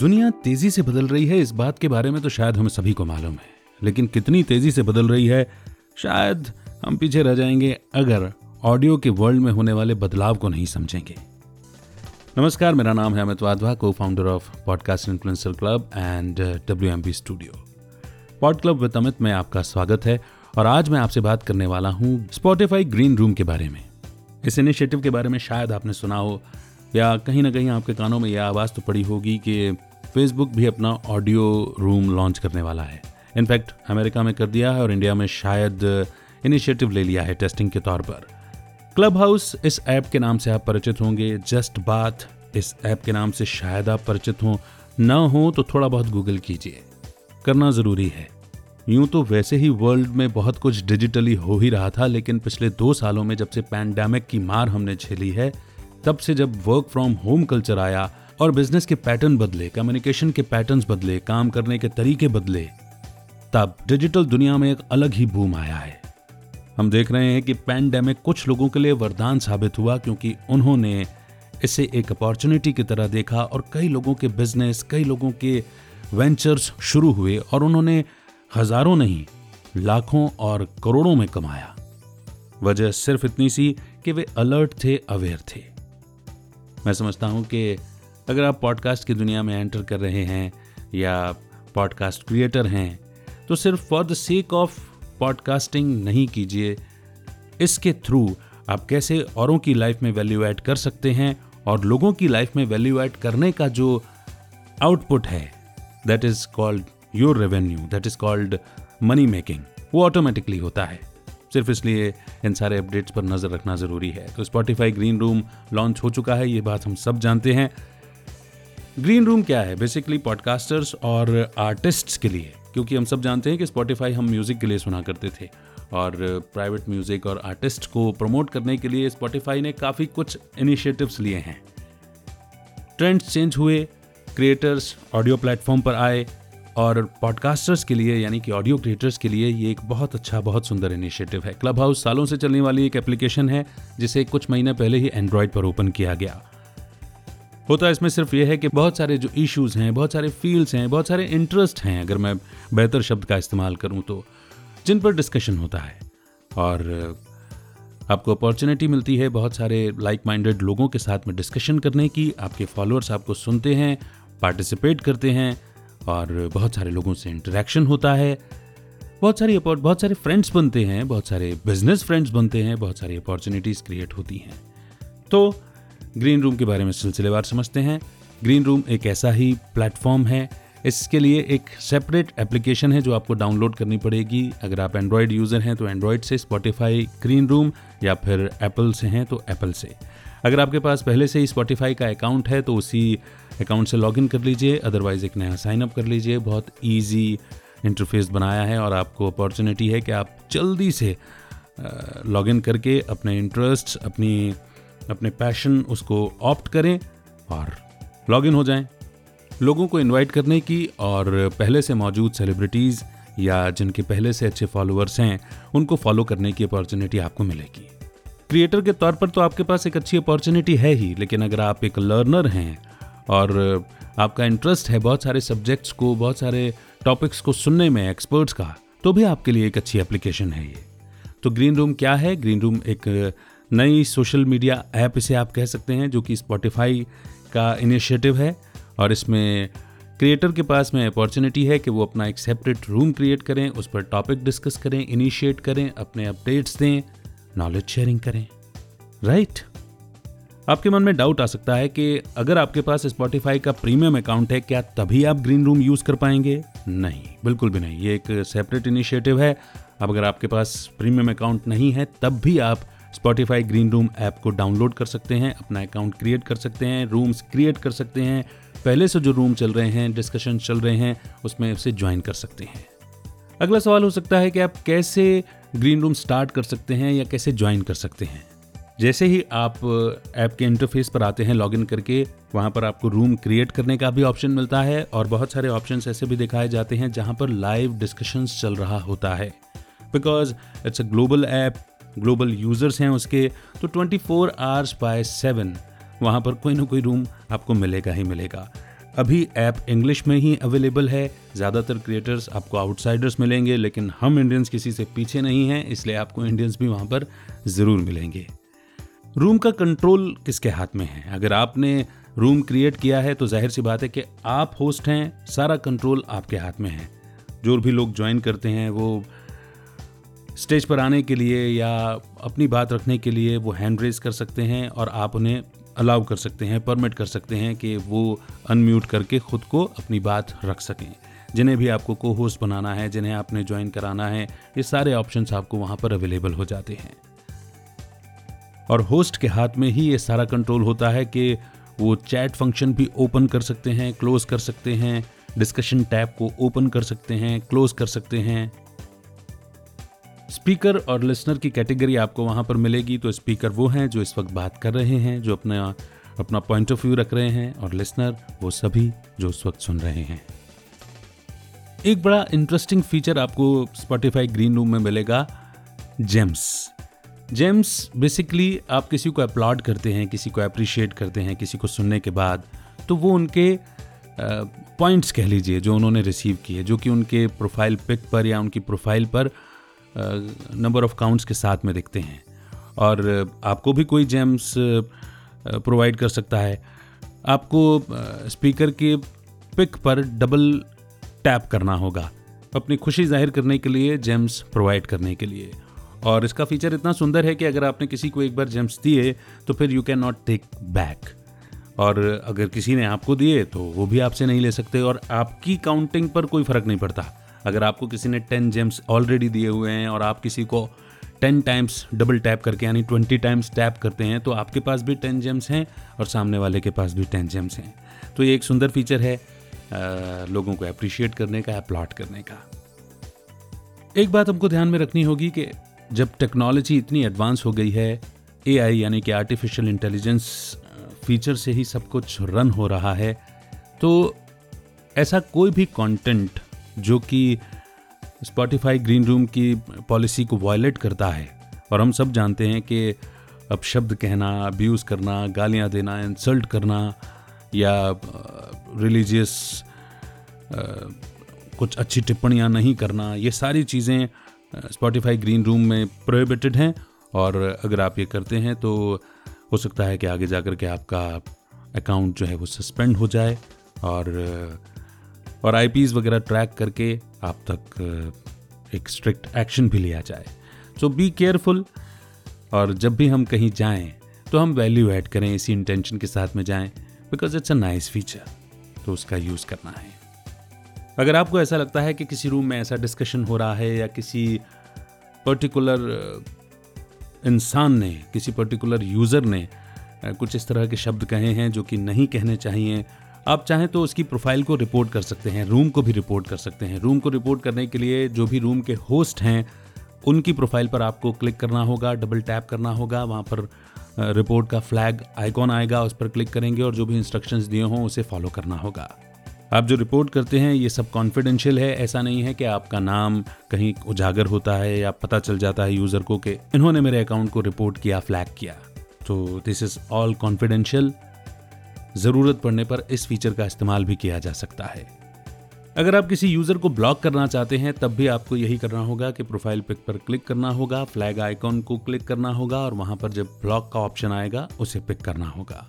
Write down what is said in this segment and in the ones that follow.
दुनिया तेज़ी से बदल रही है, इस बात के बारे में तो शायद हमें सभी को मालूम है। लेकिन कितनी तेज़ी से बदल रही है, शायद हम पीछे रह जाएँगे अगर ऑडियो के वर्ल्ड में होने वाले बदलाव को नहीं समझेंगे। नमस्कार, मेरा नाम है अमित वाधवा को founder of podcast influencer club and W M studio pod club with Amit में आपका स्वागत है और आज मैं आपसे बात करने वाला हूँ स्पॉटिफाई ग्रीन रूम के बारे में। इस इनिशिएटिव के बारे में शायद आपने सुना हो या कहीं ना कहीं आपके कानों में यह आवाज़ तो पड़ी होगी कि फेसबुक भी अपना ऑडियो रूम लॉन्च करने वाला है। इनफैक्ट अमेरिका में कर दिया है और इंडिया में शायद इनिशिएटिव ले लिया है टेस्टिंग के तौर पर। क्लब हाउस इस ऐप के नाम से आप परिचित होंगे। जस्ट बात इस ऐप के नाम से शायद आप परिचित हों। न हो तो थोड़ा बहुत गूगल कीजिए। करना ज़रूरी है। यूँ तो वैसे ही वर्ल्ड में बहुत कुछ डिजिटली हो ही रहा था, लेकिन पिछले दो सालों में जब से पैंडेमिक की मार हमने झेली है, तब से जब वर्क फ्रॉम होम कल्चर आया और बिज़नेस के पैटर्न बदले कम्युनिकेशन के पैटर्न्स बदले, काम करने के तरीके बदले, तब डिजिटल दुनिया में एक अलग ही बूम आया है। हम देख रहे हैं कि पैंडेमिक कुछ लोगों के लिए वरदान साबित हुआ क्योंकि उन्होंने इसे एक अपॉर्चुनिटी की तरह देखा और कई लोगों के बिज़नेस कई लोगों के वेंचर्स शुरू हुए और उन्होंने हज़ारों नहीं, लाखों और करोड़ों में कमाया। वजह सिर्फ़ इतनी सी कि वे अलर्ट थे अवेयर थे। मैं समझता हूँ कि अगर आप पॉडकास्ट की दुनिया में एंटर कर रहे हैं या पॉडकास्ट क्रिएटर हैं तो सिर्फ़ for the sake of podcasting नहीं कीजिए। इसके थ्रू आप कैसे औरों की लाइफ में वैल्यू ऐड कर सकते हैं और लोगों की लाइफ में वैल्यू ऐड करने का जो आउटपुट है that is called your revenue that is called money making वो ऑटोमेटिकली होता है। सिर्फ़ इसलिए इन सारे अपडेट्स पर नज़र रखना ज़रूरी है। तो स्पॉटिफाई ग्रीन रूम लॉन्च हो चुका है, ये बात हम सब जानते हैं। ग्रीन रूम क्या है? बेसिकली पॉडकास्टर्स और आर्टिस्ट्स के लिए। क्योंकि हम सब जानते हैं कि स्पॉटिफाई हम म्यूज़िक के लिए सुना करते थे। और प्राइवेट म्यूज़िक और आर्टिस्ट को प्रमोट करने के लिए स्पॉटिफाई ने काफ़ी कुछ इनिशिएटिव्स लिए हैं। ट्रेंड्स चेंज हुए क्रिएटर्स ऑडियो प्लेटफॉर्म पर आए और पॉडकास्टर्स के लिए, यानी कि ऑडियो क्रिएटर्स के लिए ये एक बहुत अच्छा बहुत सुंदर इनिशिएटिव है। क्लब हाउस सालों से चलने वाली एक एप्लीकेशन है, जिसे कुछ महीने पहले ही एंड्रॉयड पर ओपन किया गया। होता है, इसमें सिर्फ़ ये है कि बहुत सारे जो इश्यूज़ हैं, बहुत सारे फील्ड्स हैं, बहुत सारे इंटरेस्ट हैं, अगर मैं बेहतर शब्द का इस्तेमाल करूँ तो जिन पर डिस्कशन होता है। और, आपको अपॉर्चुनिटी मिलती है बहुत सारे लाइक माइंडेड लोगों के साथ में डिस्कशन करने की, आपके फॉलोअर्स आपको सुनते हैं पार्टिसिपेट करते हैं, और बहुत सारे लोगों से इंटरेक्शन होता है। बहुत सारी बहुत सारे फ्रेंड्स बनते हैं, बहुत सारे बिज़नेस फ्रेंड्स बनते हैं, बहुत सारी अपॉर्चुनिटीज़ क्रिएट होती हैं। तो ग्रीन रूम के बारे में सिलसिलेवार समझते हैं। ग्रीन रूम एक ऐसा ही प्लेटफॉर्म है। इसके लिए एक सेपरेट एप्लीकेशन है जो आपको डाउनलोड करनी पड़ेगी। अगर आप एंड्रॉयड यूज़र हैं तो एंड्रॉयड से स्पॉटिफाई ग्रीन रूम या फिर एप्पल से हैं तो एप्पल से। अगर आपके पास पहले से ही स्पॉटिफाई का अकाउंट है तो उसी अकाउंट से लॉगिन कर लीजिए। अदरवाइज़ एक नया साइन अप कर लीजिए। बहुत ईजी इंटरफेस बनाया है और आपको अपॉर्चुनिटी है कि आप जल्दी से लॉगिन करके अपने इंटरेस्ट अपनी अपने पैशन उसको ऑप्ट करें और लॉग इन हो जाएँ। लोगों को इनवाइट करने की और पहले से मौजूद सेलिब्रिटीज़ या जिनके पहले से अच्छे फॉलोअर्स हैं, उनको फॉलो करने की अपॉर्चुनिटी आपको मिलेगी। क्रिएटर के तौर पर तो आपके पास एक अच्छी अपॉर्चुनिटी है ही, लेकिन अगर आप एक लर्नर हैं और आपका इंटरेस्ट है बहुत सारे सब्जेक्ट्स को, बहुत सारे टॉपिक्स को सुनने में एक्सपर्ट्स का तो भी आपके लिए एक अच्छी एप्लीकेशन है ये। तो ग्रीन रूम क्या है? ग्रीन रूम एक नई सोशल मीडिया ऐप इसे आप कह सकते हैं, जो कि स्पॉटिफाई का इनिशिएटिव है, और इसमें क्रिएटर के पास में अपॉर्चुनिटी है कि वो अपना एक सेपरेट रूम क्रिएट करें, उस पर टॉपिक डिस्कस करें इनिशिएट करें, अपने अपडेट्स दें नॉलेज शेयरिंग करें। Right right? आपके मन में डाउट आ सकता है कि अगर आपके पास स्पॉटिफाई का प्रीमियम अकाउंट है, क्या तभी आप ग्रीन रूम यूज़ कर पाएँगे? नहीं, बिल्कुल भी नहीं। ये एक सेपरेट इनिशिएटिव है। अब अगर आपके पास प्रीमियम अकाउंट नहीं है, तब भी आप स्पॉटिफाई ग्रीन रूम ऐप को डाउनलोड कर सकते हैं, अपना अकाउंट क्रिएट कर सकते हैं रूम्स क्रिएट कर सकते हैं। पहले से जो रूम चल रहे हैं डिस्कशन चल रहे हैं, उसमें उसे ज्वाइन कर सकते हैं। अगला सवाल हो सकता है कि आप कैसे ग्रीन रूम स्टार्ट कर सकते हैं या कैसे ज्वाइन कर सकते हैं? जैसे ही आप ऐप के इंटरफेस पर आते हैं लॉगिन करके, वहाँ पर आपको रूम क्रिएट करने का भी ऑप्शन मिलता है और बहुत सारे ऑप्शंस ऐसे भी दिखाए जाते हैं जहाँ पर लाइव डिस्कशंस चल रहा होता है। Because it's a global app global users हैं उसके तो 24 फोर आवर्स बाय सेवन वहाँ पर कोई ना कोई रूम आपको मिलेगा ही मिलेगा। अभी ऐप इंग्लिश में ही अवेलेबल है, ज़्यादातर क्रिएटर्स आपको आउटसाइडर्स मिलेंगे, लेकिन हम इंडियंस किसी से पीछे नहीं हैं, इसलिए आपको इंडियंस भी वहाँ पर ज़रूर मिलेंगे। रूम का कंट्रोल किसके हाथ में है? अगर आपने रूम क्रिएट किया है तो ज़ाहिर सी बात है कि आप होस्ट हैं, सारा कंट्रोल आपके हाथ में है। जो भी लोग ज्वाइन करते हैं, वो स्टेज पर आने के लिए या अपनी बात रखने के लिए वो हैंड रेज कर सकते हैं और आप उन्हें अलाउ कर सकते हैं परमिट कर सकते हैं कि वो अनम्यूट करके खुद को अपनी बात रख सकें। जिन्हें भी आपको को होस्ट बनाना है, जिन्हें आपने ज्वाइन कराना है, ये सारे ऑप्शंस आपको वहाँ पर अवेलेबल हो जाते हैं। और होस्ट के हाथ में ही ये सारा कंट्रोल होता है कि वो चैट फ़ंक्शन भी ओपन कर सकते हैं क्लोज कर सकते हैं डिस्कशन टैब को ओपन कर सकते हैं क्लोज कर सकते हैं। स्पीकर और लिसनर की कैटेगरी आपको वहाँ पर मिलेगी तो स्पीकर वो हैं जो इस वक्त बात कर रहे हैं, जो अपना अपना पॉइंट ऑफ़ व्यू रख रहे हैं, और लिसनर वो सभी जो उस वक्त सुन रहे हैं। एक बड़ा इंटरेस्टिंग फीचर आपको स्पॉटिफाई ग्रीन रूम में मिलेगा जेम्स जेम्स बेसिकली आप किसी को अपलॉड करते हैं, किसी को अप्रिशिएट करते हैं, किसी को सुनने के बाद तो वो उनके पॉइंट्स कह लीजिए, जो उन्होंने रिसीव किए, जो कि उनके प्रोफ़ाइल पिक पर या उनकी प्रोफ़ाइल पर नंबर ऑफ़ काउंट्स के साथ में दिखते हैं। और आपको भी कोई जेम्स प्रोवाइड कर सकता है। आपको स्पीकर के पिक पर डबल टैप करना होगा। अपनी खुशी ज़ाहिर करने के लिए जेम्स प्रोवाइड करने के लिए। और इसका फीचर इतना सुंदर है कि अगर आपने किसी को एक बार जेम्स दिए तो फिर you can not take back और अगर किसी ने आपको दिए तो वो भी आपसे नहीं ले सकते। और आपकी काउंटिंग पर कोई फ़र्क नहीं पड़ता। अगर आपको किसी ने टेन जेम्स ऑलरेडी दिए हुए हैं और आप किसी को टेन टाइम्स डबल टैप करके, यानी ट्वेंटी टाइम्स टैप करते हैं तो आपके पास भी टेन जेम्स हैं और सामने वाले के पास भी टेन जेम्स हैं। तो ये एक सुंदर फीचर है लोगों को अप्रिशिएट करने का अपलॉट करने का। एक बात हमको ध्यान में रखनी होगी कि जब टेक्नोलॉजी इतनी एडवांस हो गई है एआई यानी कि आर्टिफिशियल इंटेलिजेंस फीचर से ही सब कुछ रन हो रहा है तो ऐसा कोई भी कंटेंट जो कि स्पॉटिफाई ग्रीन रूम की पॉलिसी को वायलेट करता है। और हम सब जानते हैं कि अब शब्द कहना अब्यूज़ करना, गालियाँ देना इंसल्ट करना या रिलीजियस कुछ अच्छी टिप्पणियाँ नहीं करना, ये सारी चीज़ें स्पॉटिफाई ग्रीन रूम में प्रोहिबिटेड हैं। और अगर आप ये करते हैं तो हो सकता है कि आगे जा कर के आपका अकाउंट जो है वो सस्पेंड हो जाए। और और आई वगैरह ट्रैक करके आप तक एक स्ट्रिक्ट एक्शन भी लिया जाए। सो बी केयरफुल और जब भी हम कहीं जाएँ तो हम वैल्यू ऐड करें, इसी इंटेंशन के साथ में जाएँ because it's a nice feature तो उसका यूज़ करना है। अगर आपको ऐसा लगता है कि किसी रूम में ऐसा डिस्कशन हो रहा है या किसी पर्टिकुलर इंसान ने, किसी पर्टिकुलर यूज़र ने कुछ इस तरह के शब्द कहे हैं जो कि नहीं कहने चाहिए आप चाहें तो उसकी प्रोफ़ाइल को रिपोर्ट कर सकते हैं रूम को भी रिपोर्ट कर सकते हैं। रूम को रिपोर्ट करने के लिए जो भी रूम के होस्ट हैं, उनकी प्रोफ़ाइल पर आपको क्लिक करना होगा डबल टैप करना होगा, वहाँ पर रिपोर्ट का फ्लैग आइकॉन आएगा, उस पर क्लिक करेंगे और जो भी इंस्ट्रक्शंस दिए हों, उसे फॉलो करना होगा। आप जो रिपोर्ट करते हैं, ये सब कॉन्फिडेंशियल है, ऐसा नहीं है कि आपका नाम कहीं उजागर होता है या पता चल जाता है यूज़र को कि इन्होंने मेरे अकाउंट को रिपोर्ट किया फ्लैग किया। तो दिस इज़ ऑल कॉन्फिडेंशियल ज़रूरत पड़ने पर इस फीचर का इस्तेमाल भी किया जा सकता है। अगर आप किसी यूज़र को ब्लॉक करना चाहते हैं, तब भी आपको यही करना होगा कि प्रोफ़ाइल पिक पर क्लिक करना होगा फ्लैग आइकॉन को क्लिक करना होगा और वहाँ पर जब ब्लॉक का ऑप्शन आएगा, उसे पिक करना होगा।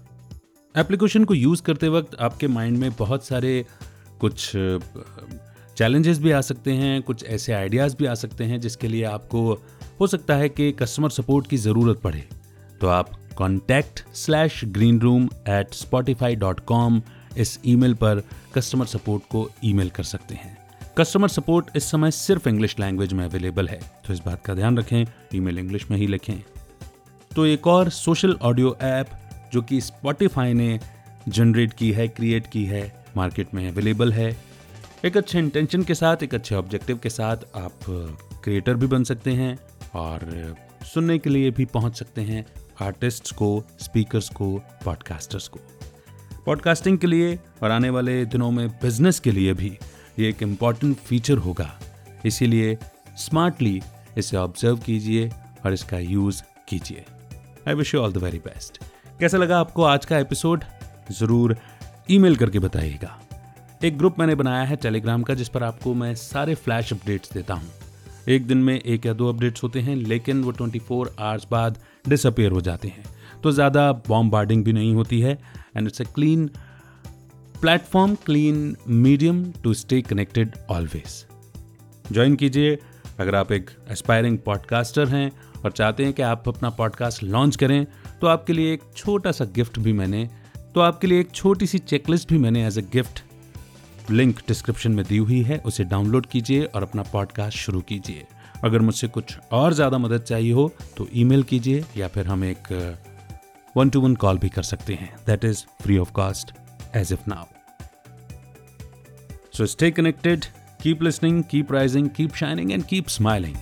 एप्लीकेशन को यूज़ करते वक्त आपके माइंड में बहुत सारे कुछ चैलेंजेस भी आ सकते हैं, कुछ ऐसे आइडियाज़ भी आ सकते हैं जिसके लिए आपको, हो सकता है कि कस्टमर सपोर्ट की ज़रूरत पड़े। तो आप contact slash green room at Spotify dot com इस ईमेल पर कस्टमर सपोर्ट को ईमेल कर सकते हैं। कस्टमर सपोर्ट इस समय सिर्फ़ इंग्लिश लैंग्वेज में अवेलेबल है। तो इस बात का ध्यान रखें ईमेल इंग्लिश में ही लिखें। तो एक और सोशल ऑडियो ऐप जो कि स्पॉटिफाई ने जनरेट की है क्रिएट की है मार्केट में अवेलेबल है। एक अच्छे इंटेंशन के साथ, एक अच्छे ऑब्जेक्टिव के साथ आप क्रिएटर भी बन सकते हैं और सुनने के लिए भी पहुँच सकते हैं। आर्टिस्ट्स को, स्पीकर्स को, पॉडकास्टर्स को। पॉडकास्टिंग के लिए और आने वाले दिनों में बिज़नेस के लिए भी ये एक इंपॉर्टेंट फीचर होगा। इसीलिए स्मार्टली इसे ऑब्ज़र्व कीजिए और इसका यूज़ कीजिए। I wish you all the very best कैसा लगा आपको आज का एपिसोड? ज़रूर ईमेल करके बताइएगा। एक ग्रुप मैंने बनाया है टेलीग्राम का, जिस पर आपको मैं सारे फ्लैश अपडेट्स देता हूँ। एक दिन में एक या दो अपडेट्स होते हैं, लेकिन वो 24 फोर आवर्स बाद डिसअपेयर हो जाते हैं। तो ज़्यादा बॉम्बार्डिंग भी नहीं होती है and it's a clean platform clean medium to stay connected always join कीजिए, अगर आप एक एस्पायरिंग पॉडकास्टर हैं और चाहते हैं कि आप अपना पॉडकास्ट लॉन्च करें तो आपके लिए एक छोटा सा गिफ्ट भी मैंने तो आपके लिए एक छोटी सी चेकलिस्ट भी मैंने as a gift link description में दी हुई है, उसे डाउनलोड कीजिए और अपना पॉडकास्ट शुरू कीजिए। अगर मुझसे कुछ और ज़्यादा मदद चाहिए हो तो ईमेल कीजिए या फिर हम एक वन टू वन कॉल भी कर सकते हैं। That is free of cost as if now so stay connected keep listening keep rising keep shining and keep smiling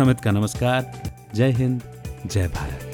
Amit का नमस्कार जय हिंद जय भारत